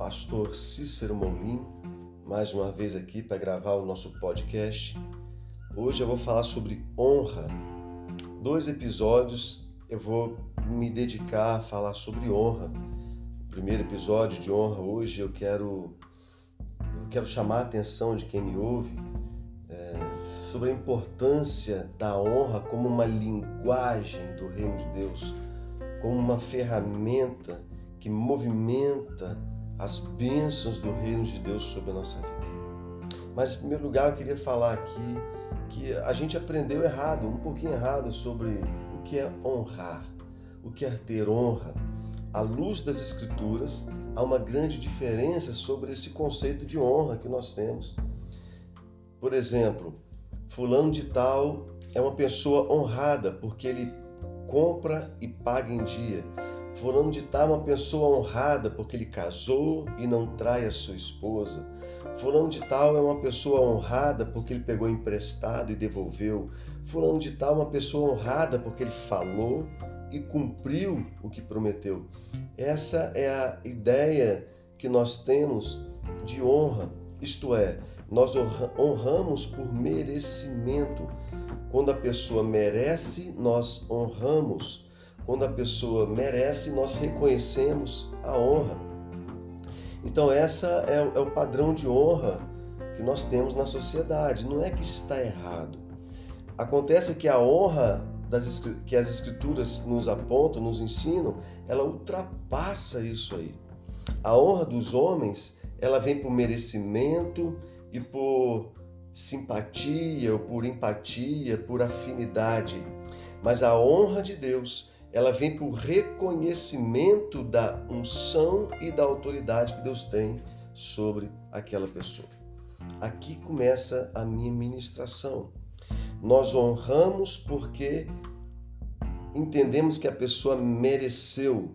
pastor Cícero Molim, mais uma vez aqui para gravar o nosso podcast. Hoje eu vou falar sobre honra. Dois episódios eu vou me dedicar a falar sobre honra. O primeiro episódio de honra hoje eu quero eu quero chamar a atenção de quem me ouve é, sobre a importância da honra como uma linguagem do reino de Deus, como uma ferramenta que movimenta as bênçãos do reino de Deus sobre a nossa vida. Mas, em primeiro lugar, eu queria falar aqui que a gente aprendeu errado, um pouquinho errado, sobre o que é honrar, o que é ter honra. À luz das Escrituras, há uma grande diferença sobre esse conceito de honra que nós temos. Por exemplo, Fulano de Tal é uma pessoa honrada porque ele compra e paga em dia. Fulano de tal é uma pessoa honrada porque ele casou e não trai a sua esposa. Fulano de tal é uma pessoa honrada porque ele pegou emprestado e devolveu. Fulano de tal é uma pessoa honrada porque ele falou e cumpriu o que prometeu. Essa é a ideia que nós temos de honra, isto é, nós honramos por merecimento. Quando a pessoa merece, nós honramos. Quando a pessoa merece, nós reconhecemos a honra. Então, essa é, é o padrão de honra que nós temos na sociedade. Não é que está errado. Acontece que a honra das, que as escrituras nos apontam, nos ensinam, ela ultrapassa isso aí. A honra dos homens, ela vem por merecimento e por simpatia, ou por empatia, por afinidade. Mas a honra de Deus, ela vem por reconhecimento da unção e da autoridade que Deus tem sobre aquela pessoa. Aqui começa a minha ministração. Nós honramos porque entendemos que a pessoa mereceu.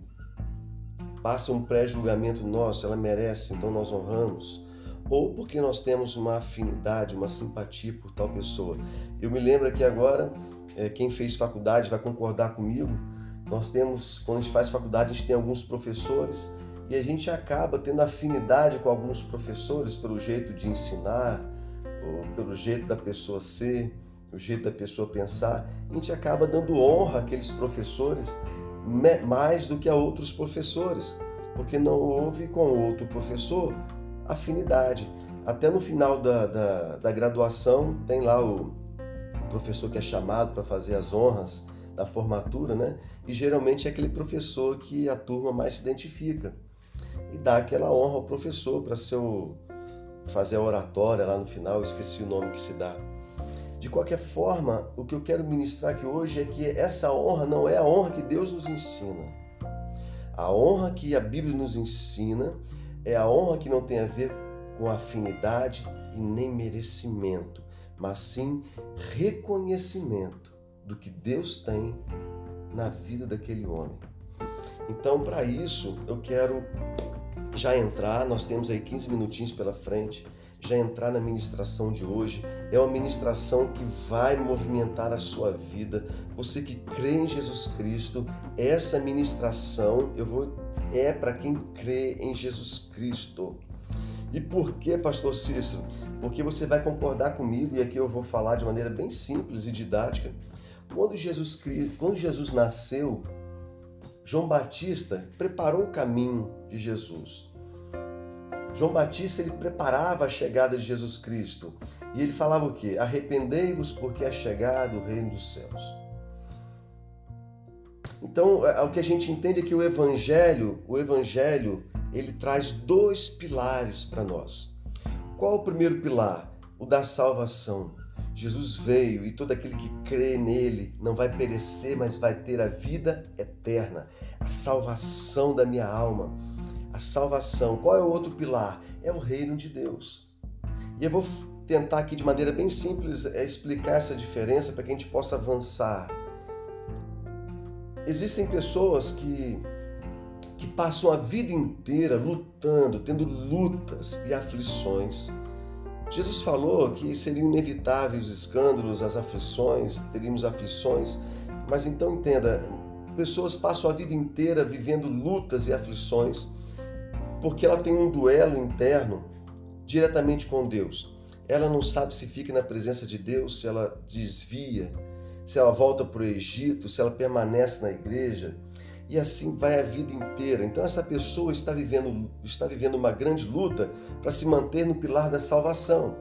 Passa um pré-julgamento nosso, ela merece, então nós honramos. Ou porque nós temos uma afinidade, uma simpatia por tal pessoa. Eu me lembro aqui agora, é, quem fez faculdade vai concordar comigo, nós temos, quando a gente faz faculdade, a gente tem alguns professores e a gente acaba tendo afinidade com alguns professores pelo jeito de ensinar, pelo jeito da pessoa ser, o jeito da pessoa pensar. A gente acaba dando honra àqueles professores mais do que a outros professores, porque não houve com outro professor afinidade. Até no final da, da, da graduação, tem lá o professor que é chamado para fazer as honras da formatura, né? E geralmente é aquele professor que a turma mais se identifica e dá aquela honra ao professor para seu fazer a oratória lá no final, esqueci o nome que se dá. De qualquer forma, o que eu quero ministrar aqui hoje é que essa honra não é a honra que Deus nos ensina. A honra que a Bíblia nos ensina é a honra que não tem a ver com afinidade e nem merecimento, mas sim reconhecimento do que Deus tem na vida daquele homem. Então, para isso, eu quero já entrar, nós temos aí 15 minutinhos pela frente, já entrar na ministração de hoje. É uma ministração que vai movimentar a sua vida. Você que crê em Jesus Cristo, essa ministração eu vou é para quem crê em Jesus Cristo. E por que, pastor Cícero? Porque você vai concordar comigo e aqui eu vou falar de maneira bem simples e didática quando Jesus, quando Jesus nasceu, João Batista preparou o caminho de Jesus. João Batista ele preparava a chegada de Jesus Cristo e ele falava o quê? Arrependei-vos porque é chegado o reino dos céus. Então, é, o que a gente entende é que o evangelho, o evangelho, ele traz dois pilares para nós. Qual o primeiro pilar? O da salvação. Jesus veio e todo aquele que crê nele não vai perecer, mas vai ter a vida eterna, a salvação da minha alma. A salvação. Qual é o outro pilar? É o reino de Deus. E eu vou tentar aqui de maneira bem simples é explicar essa diferença para que a gente possa avançar. Existem pessoas que que passam a vida inteira lutando, tendo lutas e aflições Jesus falou que seriam inevitáveis os escândalos, as aflições, teríamos aflições, mas então entenda, pessoas passam a vida inteira vivendo lutas e aflições porque ela tem um duelo interno diretamente com Deus. Ela não sabe se fica na presença de Deus, se ela desvia, se ela volta para o Egito, se ela permanece na igreja. E assim vai a vida inteira. Então essa pessoa está vivendo, está vivendo uma grande luta para se manter no pilar da salvação.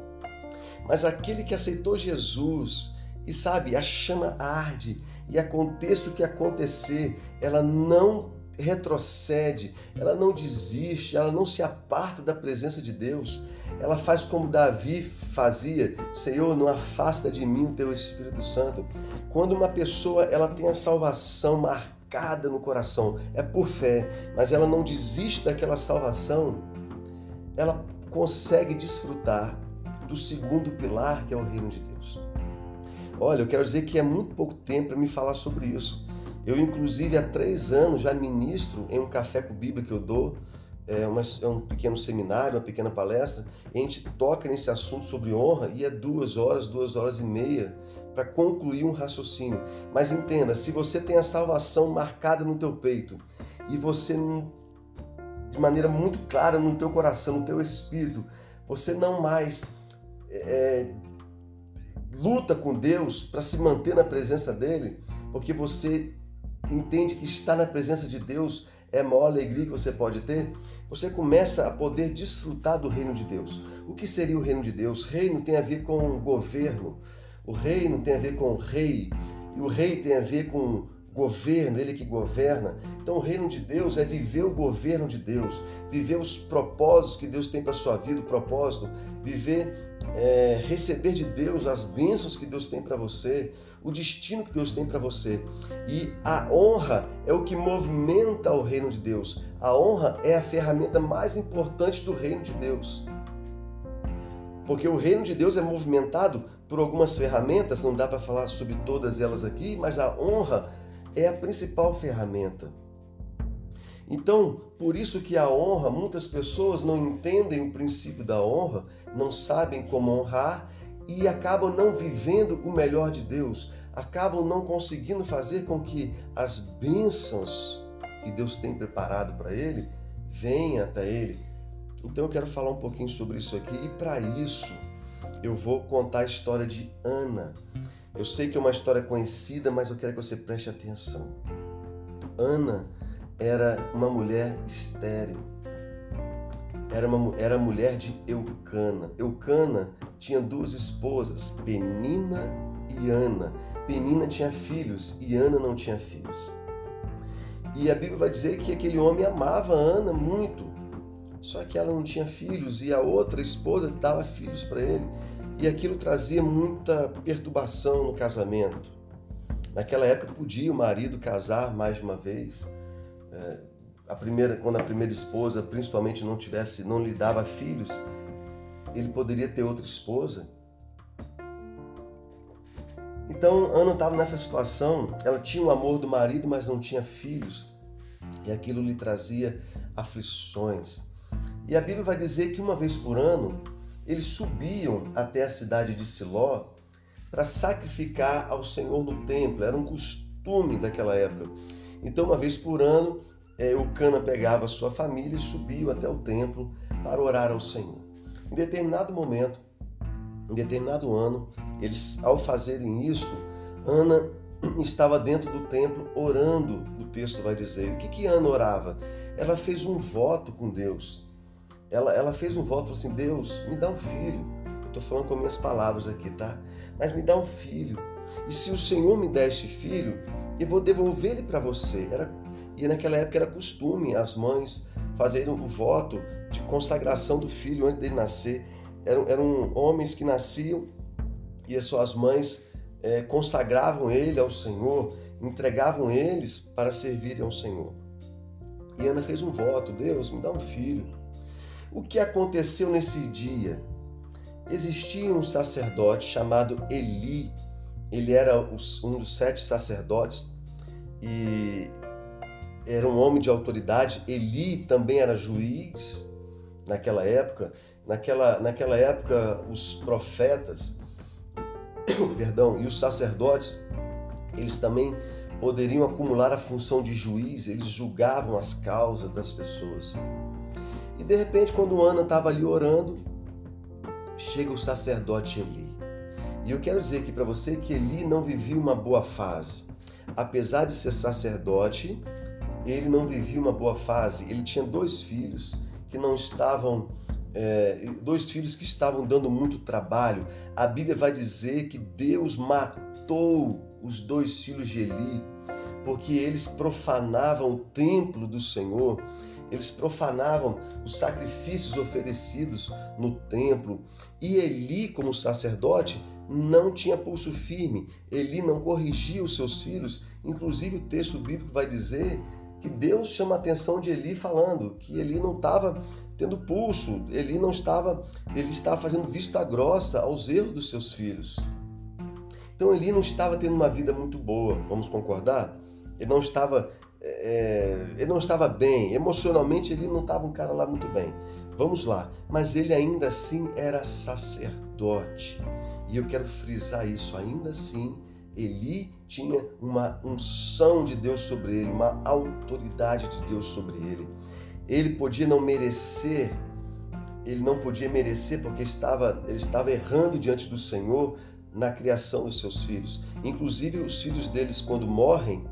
Mas aquele que aceitou Jesus e sabe, a chama arde e aconteça o que acontecer, ela não retrocede, ela não desiste, ela não se aparta da presença de Deus. Ela faz como Davi fazia: Senhor, não afasta de mim o teu Espírito Santo. Quando uma pessoa ela tem a salvação marcada no coração, é por fé, mas ela não desiste daquela salvação, ela consegue desfrutar do segundo pilar, que é o reino de Deus. Olha, eu quero dizer que é muito pouco tempo para me falar sobre isso. Eu, inclusive, há três anos já ministro em um café com Bíblia que eu dou, é, uma, é um pequeno seminário, uma pequena palestra, e a gente toca nesse assunto sobre honra e é duas horas, duas horas e meia para concluir um raciocínio. Mas entenda, se você tem a salvação marcada no teu peito e você de maneira muito clara no teu coração, no teu espírito, você não mais é, luta com Deus para se manter na presença dele, porque você entende que estar na presença de Deus é a maior alegria que você pode ter, você começa a poder desfrutar do reino de Deus. O que seria o reino de Deus? Reino tem a ver com governo, o reino tem a ver com o rei, e o rei tem a ver com governo, ele que governa. Então, o reino de Deus é viver o governo de Deus, viver os propósitos que Deus tem para a sua vida, o propósito, viver, é, receber de Deus as bênçãos que Deus tem para você, o destino que Deus tem para você. E a honra é o que movimenta o reino de Deus. A honra é a ferramenta mais importante do reino de Deus. Porque o reino de Deus é movimentado por algumas ferramentas, não dá para falar sobre todas elas aqui, mas a honra é a principal ferramenta. Então, por isso que a honra, muitas pessoas não entendem o princípio da honra, não sabem como honrar e acabam não vivendo o melhor de Deus, acabam não conseguindo fazer com que as bênçãos que Deus tem preparado para ele venham até ele. Então eu quero falar um pouquinho sobre isso aqui e para isso eu vou contar a história de Ana. Eu sei que é uma história conhecida, mas eu quero que você preste atenção. Ana era uma mulher estéril. Era, uma, era mulher de Eucana. Eucana tinha duas esposas, Penina e Ana. Penina tinha filhos e Ana não tinha filhos. E a Bíblia vai dizer que aquele homem amava Ana muito. Só que ela não tinha filhos e a outra esposa dava filhos para ele e aquilo trazia muita perturbação no casamento. Naquela época podia o marido casar mais de uma vez. É, a primeira, quando a primeira esposa, principalmente, não tivesse, não lhe dava filhos, ele poderia ter outra esposa. Então Ana estava nessa situação. Ela tinha o amor do marido, mas não tinha filhos, e aquilo lhe trazia aflições. E a Bíblia vai dizer que uma vez por ano eles subiam até a cidade de Siló para sacrificar ao Senhor no templo. Era um costume daquela época. Então, uma vez por ano, é, o Cana pegava sua família e subiam até o templo para orar ao Senhor. Em determinado momento, em determinado ano, eles, ao fazerem isto, Ana estava dentro do templo orando, o texto vai dizer. O que, que Ana orava? Ela fez um voto com Deus ela, ela fez um voto, falou assim, Deus, me dá um filho. Eu estou falando com minhas palavras aqui, tá? Mas me dá um filho. E se o Senhor me der este filho, eu vou devolver ele para você. Era, e naquela época era costume as mães fazerem o voto de consagração do filho antes dele nascer. Eram, eram homens que nasciam e as suas mães é, consagravam ele ao Senhor, entregavam eles para servirem ao Senhor. E Ana fez um voto: Deus, me dá um filho. O que aconteceu nesse dia? Existia um sacerdote chamado Eli. Ele era um dos sete sacerdotes e era um homem de autoridade. Eli também era juiz naquela época. Naquela, naquela época, os profetas, perdão, e os sacerdotes, eles também poderiam acumular a função de juiz, eles julgavam as causas das pessoas. E de repente, quando Ana estava ali orando, chega o sacerdote Eli. E eu quero dizer aqui para você que Eli não vivia uma boa fase. Apesar de ser sacerdote, ele não vivia uma boa fase. Ele tinha dois filhos que não estavam é, dois filhos que estavam dando muito trabalho. A Bíblia vai dizer que Deus matou os dois filhos de Eli porque eles profanavam o templo do Senhor, eles profanavam os sacrifícios oferecidos no templo. E Eli, como sacerdote, não tinha pulso firme, Eli não corrigia os seus filhos. Inclusive, o texto bíblico vai dizer que Deus chama a atenção de Eli falando que Eli não estava tendo pulso, Eli não estava, ele estava fazendo vista grossa aos erros dos seus filhos. Então Eli não estava tendo uma vida muito boa, vamos concordar? Ele não estava, é, ele não estava bem, emocionalmente ele não estava um cara lá muito bem. Vamos lá, mas ele ainda assim era sacerdote. E eu quero frisar isso, ainda assim, Eli tinha uma unção de Deus sobre ele, uma autoridade de Deus sobre ele. Ele podia não merecer, ele não podia merecer porque estava, ele estava errando diante do Senhor na criação dos seus filhos. Inclusive os filhos deles quando morrem,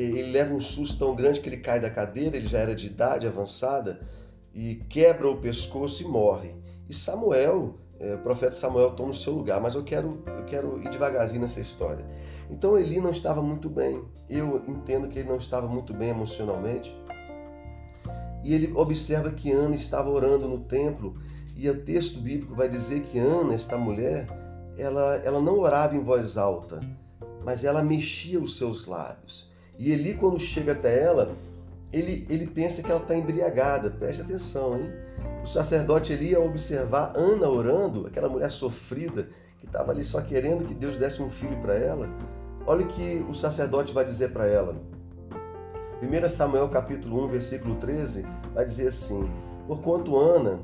ele leva um susto tão grande que ele cai da cadeira, ele já era de idade avançada e quebra o pescoço e morre. E Samuel, é, o profeta Samuel toma o seu lugar, mas eu quero, eu quero ir devagarzinho nessa história. Então Eli não estava muito bem, eu entendo que ele não estava muito bem emocionalmente. E ele observa que Ana estava orando no templo, e o texto bíblico vai dizer que Ana, esta mulher, ela, ela não orava em voz alta, mas ela mexia os seus lábios. E Eli, quando chega até ela, ele, ele pensa que ela está embriagada. Preste atenção, hein? O sacerdote Eli, ao observar Ana orando, aquela mulher sofrida, que estava ali só querendo que Deus desse um filho para ela, olha o que o sacerdote vai dizer para ela. 1 Samuel capítulo 1, versículo 13, vai dizer assim: Porquanto Ana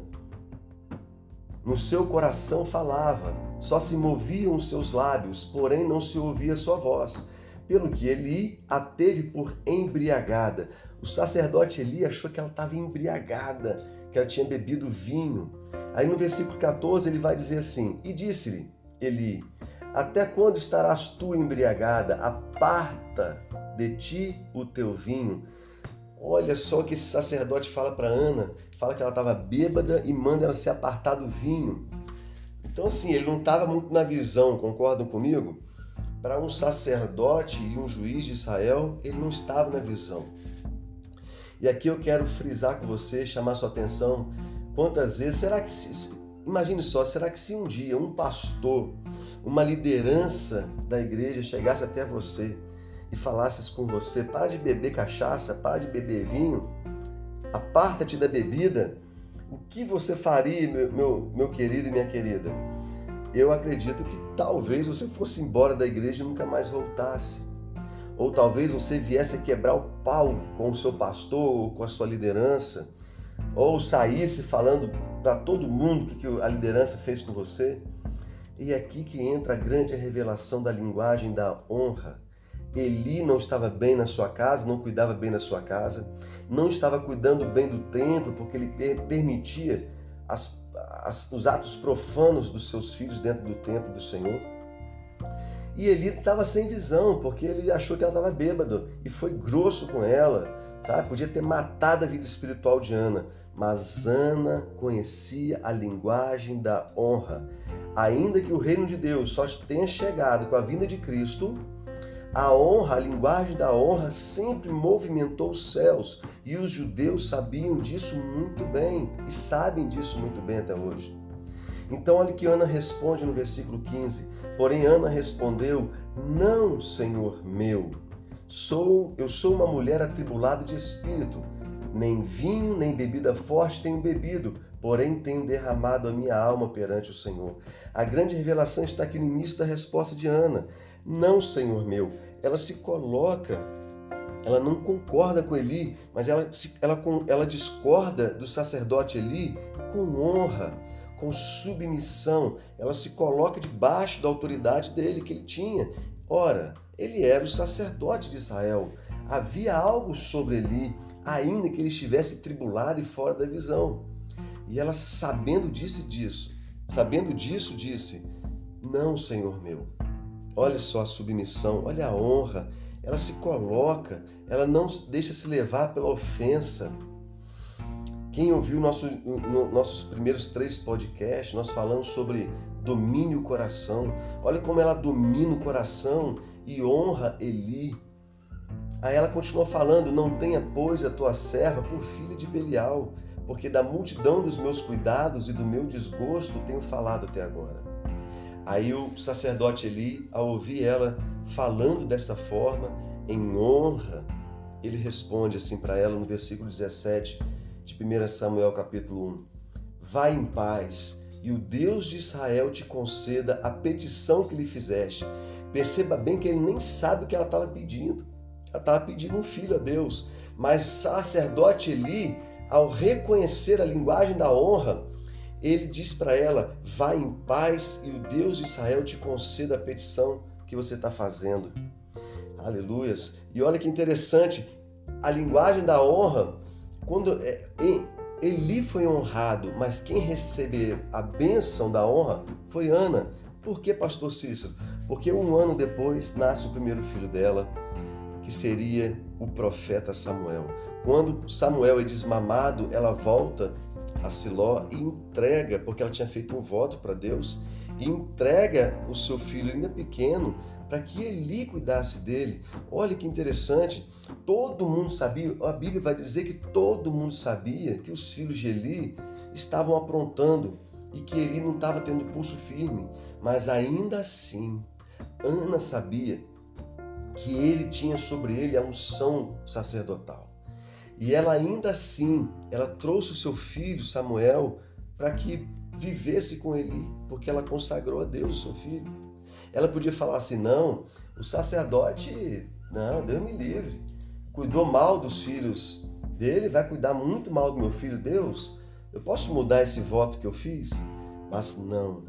no seu coração falava, só se moviam os seus lábios, porém não se ouvia sua voz pelo que Eli a teve por embriagada. O sacerdote Eli achou que ela estava embriagada, que ela tinha bebido vinho. Aí no versículo 14 ele vai dizer assim: E disse-lhe Eli: Até quando estarás tu embriagada? Aparta de ti o teu vinho. Olha só o que esse sacerdote fala para Ana: fala que ela estava bêbada e manda ela se apartar do vinho. Então, assim, ele não estava muito na visão, concordam comigo? Para um sacerdote e um juiz de Israel, ele não estava na visão. E aqui eu quero frisar com você, chamar sua atenção, quantas vezes, será que, se, imagine só, será que se um dia um pastor, uma liderança da igreja chegasse até você e falasse com você, para de beber cachaça, para de beber vinho, aparta-te da bebida, o que você faria, meu, meu, meu querido e minha querida? Eu acredito que talvez você fosse embora da igreja e nunca mais voltasse. Ou talvez você viesse a quebrar o pau com o seu pastor ou com a sua liderança, ou saísse falando para todo mundo o que a liderança fez com você. E é aqui que entra a grande revelação da linguagem da honra. Eli não estava bem na sua casa, não cuidava bem da sua casa, não estava cuidando bem do templo, porque ele permitia as as, os atos profanos dos seus filhos dentro do templo do Senhor. E Eli estava sem visão, porque ele achou que ela estava bêbada e foi grosso com ela, sabe? Podia ter matado a vida espiritual de Ana, mas Ana conhecia a linguagem da honra. Ainda que o reino de Deus só tenha chegado com a vinda de Cristo, a honra, a linguagem da honra sempre movimentou os céus e os judeus sabiam disso muito bem e sabem disso muito bem até hoje. Então, olha que Ana responde no versículo 15. Porém, Ana respondeu: Não, Senhor meu, sou eu sou uma mulher atribulada de espírito. Nem vinho, nem bebida forte tenho bebido, porém tenho derramado a minha alma perante o Senhor. A grande revelação está aqui no início da resposta de Ana. Não, Senhor meu. Ela se coloca, ela não concorda com Eli, mas ela, ela, ela discorda do sacerdote Eli com honra, com submissão. Ela se coloca debaixo da autoridade dele que ele tinha. Ora, ele era o sacerdote de Israel. havia algo sobre Eli, ainda que ele estivesse tribulado e fora da visão. E ela, sabendo disso, disso, sabendo disso, disse: Não, Senhor meu. Olha só a submissão, olha a honra. Ela se coloca, ela não deixa se levar pela ofensa. Quem ouviu nosso, no, nossos primeiros três podcasts, nós falamos sobre domínio o coração. Olha como ela domina o coração e honra Eli. Aí ela continuou falando: Não tenha, pois, a tua serva por filha de Belial, porque da multidão dos meus cuidados e do meu desgosto tenho falado até agora. Aí o sacerdote Eli, ao ouvir ela falando dessa forma, em honra, ele responde assim para ela no versículo 17 de 1 Samuel capítulo 1: Vai em paz, e o Deus de Israel te conceda a petição que lhe fizeste. Perceba bem que ele nem sabe o que ela estava pedindo. Ela estava pedindo um filho a Deus. Mas sacerdote Eli ao reconhecer a linguagem da honra, ele diz para ela: vá em paz e o Deus de Israel te conceda a petição que você está fazendo. Aleluias. E olha que interessante, a linguagem da honra, quando é, Eli foi honrado, mas quem recebeu a bênção da honra foi Ana. Por que, pastor Cícero? Porque um ano depois nasce o primeiro filho dela, que seria o profeta Samuel. Quando Samuel é desmamado, ela volta a Siló e entrega, porque ela tinha feito um voto para Deus, e entrega o seu filho ainda pequeno para que Eli cuidasse dele. Olha que interessante, todo mundo sabia, a Bíblia vai dizer que todo mundo sabia que os filhos de Eli estavam aprontando e que Eli não estava tendo pulso firme, mas ainda assim, Ana sabia que ele tinha sobre ele a unção sacerdotal. E ela ainda assim, ela trouxe o seu filho Samuel para que vivesse com ele, porque ela consagrou a Deus o seu filho. Ela podia falar assim: não, o sacerdote, não, Deus me livre, cuidou mal dos filhos dele, vai cuidar muito mal do meu filho, Deus. Eu posso mudar esse voto que eu fiz? Mas não,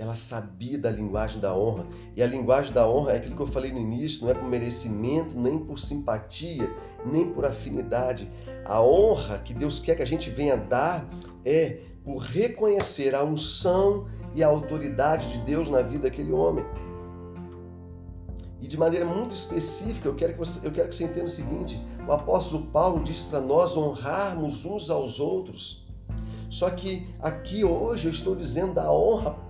ela sabia da linguagem da honra. E a linguagem da honra é aquilo que eu falei no início, não é por merecimento, nem por simpatia, nem por afinidade. A honra que Deus quer que a gente venha dar é por reconhecer a unção e a autoridade de Deus na vida daquele homem. E de maneira muito específica, eu quero que você, eu quero que você entenda o seguinte: o apóstolo Paulo diz para nós honrarmos uns aos outros. Só que aqui hoje eu estou dizendo da honra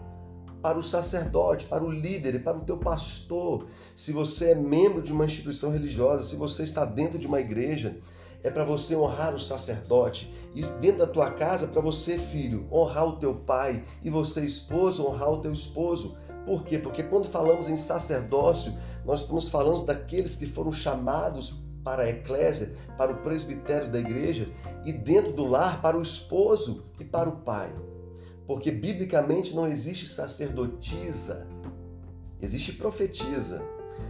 para o sacerdote, para o líder para o teu pastor. Se você é membro de uma instituição religiosa, se você está dentro de uma igreja, é para você honrar o sacerdote. E dentro da tua casa, para você, filho, honrar o teu pai. E você, esposo, honrar o teu esposo. Por quê? Porque quando falamos em sacerdócio, nós estamos falando daqueles que foram chamados para a eclésia, para o presbitério da igreja, e dentro do lar, para o esposo e para o pai. Porque biblicamente não existe sacerdotisa, existe profetisa.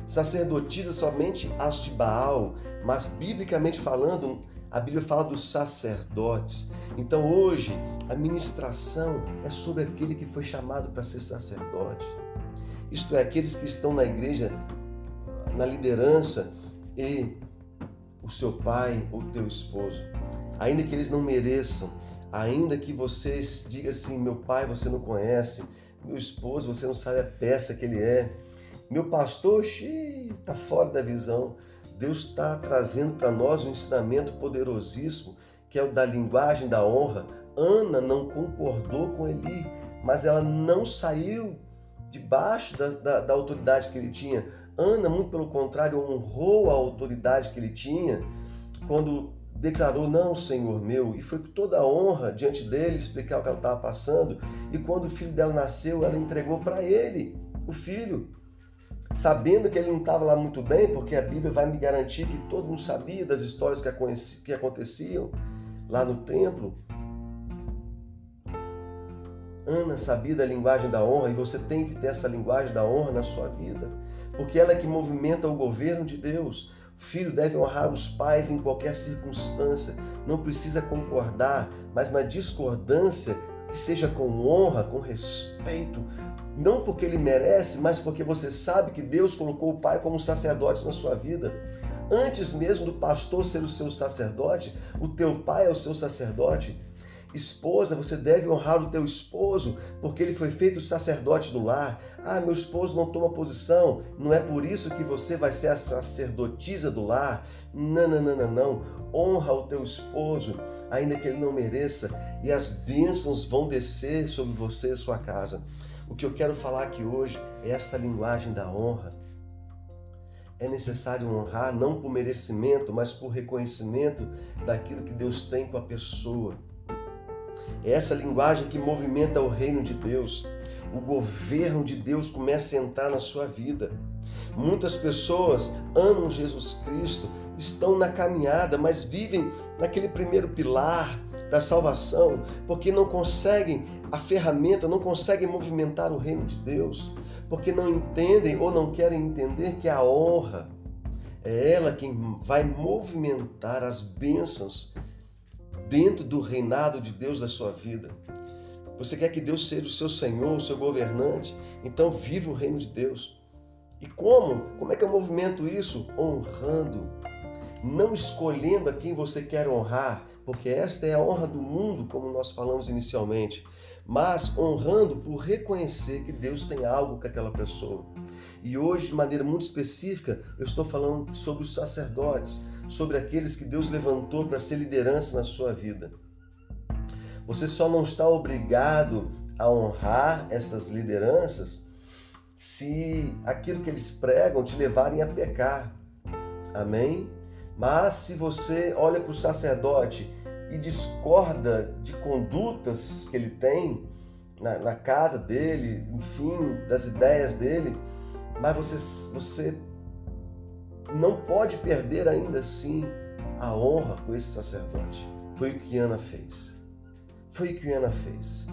Sacerdotisa somente as de Baal, mas biblicamente falando, a Bíblia fala dos sacerdotes. Então hoje a ministração é sobre aquele que foi chamado para ser sacerdote. Isto é, aqueles que estão na igreja, na liderança e o seu pai ou teu esposo, ainda que eles não mereçam, Ainda que você diga assim, meu pai você não conhece, meu esposo você não sabe a peça que ele é, meu pastor está fora da visão. Deus está trazendo para nós um ensinamento poderosíssimo, que é o da linguagem da honra. Ana não concordou com Eli, mas ela não saiu debaixo da, da, da autoridade que ele tinha. Ana, muito pelo contrário, honrou a autoridade que ele tinha quando declarou: Não, Senhor meu, e foi com toda a honra diante dele explicar o que ela estava passando. E quando o filho dela nasceu, ela entregou para ele o filho, sabendo que ele não estava lá muito bem, porque a Bíblia vai me garantir que todo mundo sabia das histórias que aconteciam lá no templo. Ana sabia da linguagem da honra e você tem que ter essa linguagem da honra na sua vida, porque ela é que movimenta o governo de Deus. Filho deve honrar os pais em qualquer circunstância, não precisa concordar, mas na discordância que seja com honra, com respeito, não porque ele merece, mas porque você sabe que Deus colocou o pai como sacerdote na sua vida. Antes mesmo do pastor ser o seu sacerdote, o teu pai é o seu sacerdote. Esposa, você deve honrar o teu esposo, porque ele foi feito sacerdote do lar. Ah, meu esposo não toma posição, não é por isso que você vai ser a sacerdotisa do lar. Não, não, não, não, não. Honra o teu esposo, ainda que ele não mereça, e as bênçãos vão descer sobre você e sua casa. O que eu quero falar aqui hoje é esta linguagem da honra. É necessário honrar não por merecimento, mas por reconhecimento daquilo que Deus tem com a pessoa. É essa linguagem que movimenta o reino de Deus. O governo de Deus começa a entrar na sua vida. Muitas pessoas amam Jesus Cristo, estão na caminhada, mas vivem naquele primeiro pilar da salvação, porque não conseguem a ferramenta, não conseguem movimentar o reino de Deus, porque não entendem ou não querem entender que a honra é ela quem vai movimentar as bênçãos dentro do reinado de Deus da sua vida. Você quer que Deus seja o seu Senhor, o seu governante? Então viva o reino de Deus. E como? Como é que eu movimento isso? Honrando. Não escolhendo a quem você quer honrar, porque esta é a honra do mundo, como nós falamos inicialmente, mas honrando por reconhecer que Deus tem algo com aquela pessoa. E hoje, de maneira muito específica, eu estou falando sobre os sacerdotes, sobre aqueles que Deus levantou para ser liderança na sua vida. Você só não está obrigado a honrar essas lideranças se aquilo que eles pregam te levarem a pecar. Amém? Mas se você olha para o sacerdote e discorda de condutas que ele tem na, na, casa dele, enfim, das ideias dele, mas você, você não pode perder ainda assim a honra com esse sacerdote. Foi o que Ana fez. Foi o que Ana fez.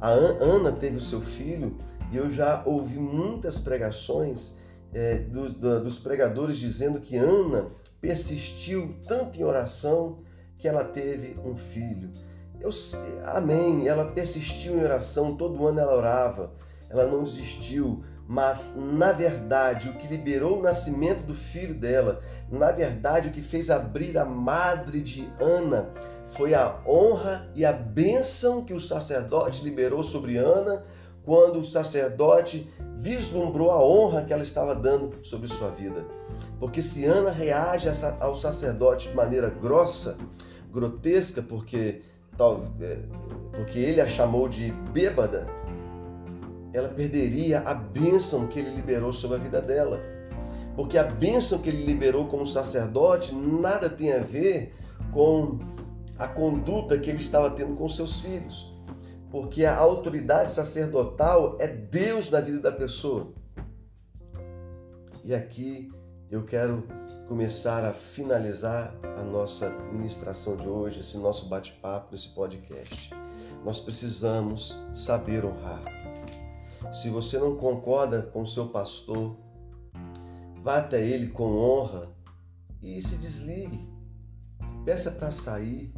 A Ana teve o seu filho e eu já ouvi muitas pregações é, do, do, dos pregadores dizendo que Ana persistiu tanto em oração que ela teve um filho. Eu, amém. Ela persistiu em oração, todo ano ela orava, ela não desistiu, mas na verdade o que liberou o nascimento do filho dela, na verdade o que fez abrir a madre de Ana, foi a honra e a bênção que o sacerdote liberou sobre Ana quando o sacerdote vislumbrou a honra que ela estava dando sobre sua vida. Porque se Ana reage ao sacerdote de maneira grossa, grotesca, porque, é, porque ele a chamou de bêbada, ela perderia a bênção que ele liberou sobre a vida dela. Porque a bênção que ele liberou como sacerdote nada tem a ver com a conduta que ele estava tendo com seus filhos. Porque a autoridade sacerdotal é Deus na vida da pessoa. E aqui eu quero começar a finalizar a nossa ministração de hoje, esse nosso bate-papo, esse podcast. Nós precisamos saber honrar. Se você não concorda com seu pastor, vá até ele com honra e se desligue. Peça para sair,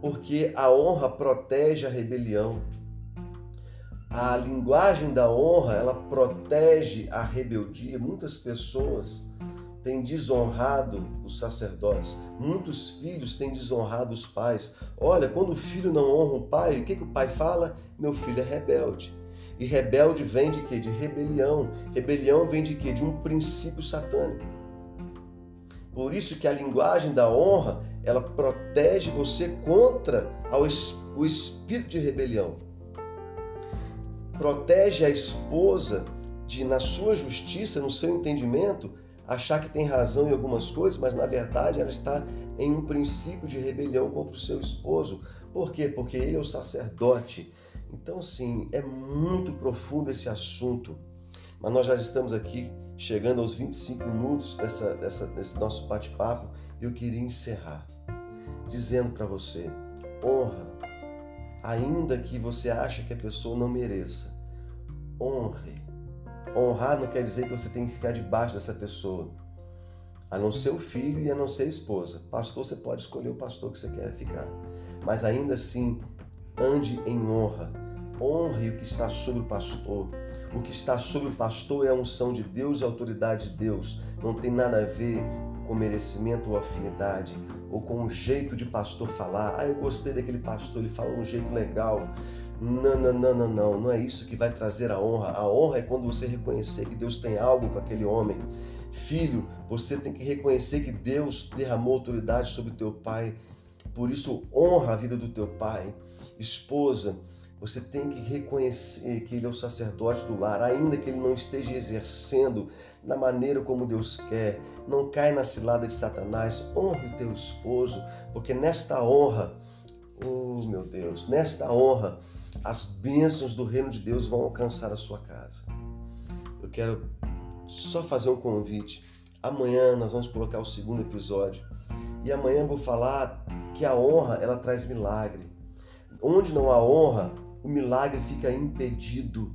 porque a honra protege a rebelião. A linguagem da honra, ela protege a rebeldia. Muitas pessoas têm desonrado os sacerdotes. Muitos filhos têm desonrado os pais. Olha, quando o filho não honra o pai, o que, que o pai fala? Meu filho é rebelde. E rebelde vem de quê? De rebelião. Rebelião vem de quê? De um princípio satânico. Por isso que a linguagem da honra, ela protege você contra o espírito de rebelião. Protege a esposa de, na sua justiça, no seu entendimento, achar que tem razão em algumas coisas, mas na verdade ela está em um princípio de rebelião contra o seu esposo. Por quê? Porque ele é o sacerdote. Então, sim, é muito profundo esse assunto. Mas nós já estamos aqui chegando aos 25 minutos dessa, dessa, desse nosso bate-papo e eu queria encerrar dizendo para você: honra, ainda que você ache que a pessoa não mereça, honre Honrar não quer dizer que você tem que ficar debaixo dessa pessoa. A não ser o filho e a não ser a esposa. Pastor, você pode escolher o pastor que você quer ficar. Mas ainda assim, ande em honra. Honre o que está sobre o pastor. O que está sobre o pastor é a unção de Deus e a autoridade de Deus. Não tem nada a ver com merecimento ou afinidade, ou com um jeito de pastor falar. Ah, eu gostei daquele pastor, ele fala um jeito legal. Não, não, não, não, não. Não é isso que vai trazer a honra. A honra é quando você reconhecer que Deus tem algo com aquele homem. Filho, você tem que reconhecer que Deus derramou autoridade sobre teu pai. Por isso, honra a vida do teu pai. Esposa, você tem que reconhecer que ele é o sacerdote do lar, ainda que ele não esteja exercendo da maneira como Deus quer. Não cai na cilada de Satanás. Honre o teu esposo, porque nesta honra, oh meu Deus, nesta honra, as bênçãos do reino de Deus vão alcançar a sua casa. Eu quero só fazer um convite. Amanhã nós vamos colocar o segundo episódio. E amanhã eu vou falar que a honra ela traz milagre. Onde não há honra, o milagre fica impedido.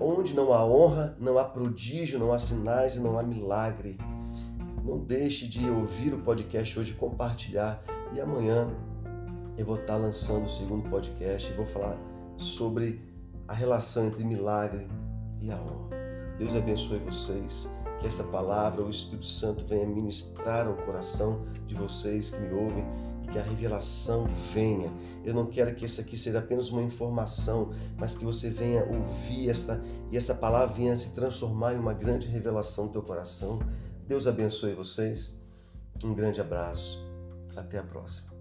Onde não há honra, não há prodígio, não há sinais e não há milagre. Não deixe de ouvir o podcast hoje, compartilhar. E amanhã eu vou estar lançando o segundo podcast e vou falar sobre a relação entre milagre e a honra. Deus abençoe vocês. Que essa palavra, o Espírito Santo, venha ministrar ao coração de vocês que me ouvem que a revelação venha. Eu não quero que isso aqui seja apenas uma informação, mas que você venha ouvir esta e essa palavra venha se transformar em uma grande revelação no teu coração. Deus abençoe vocês. Um grande abraço. Até a próxima.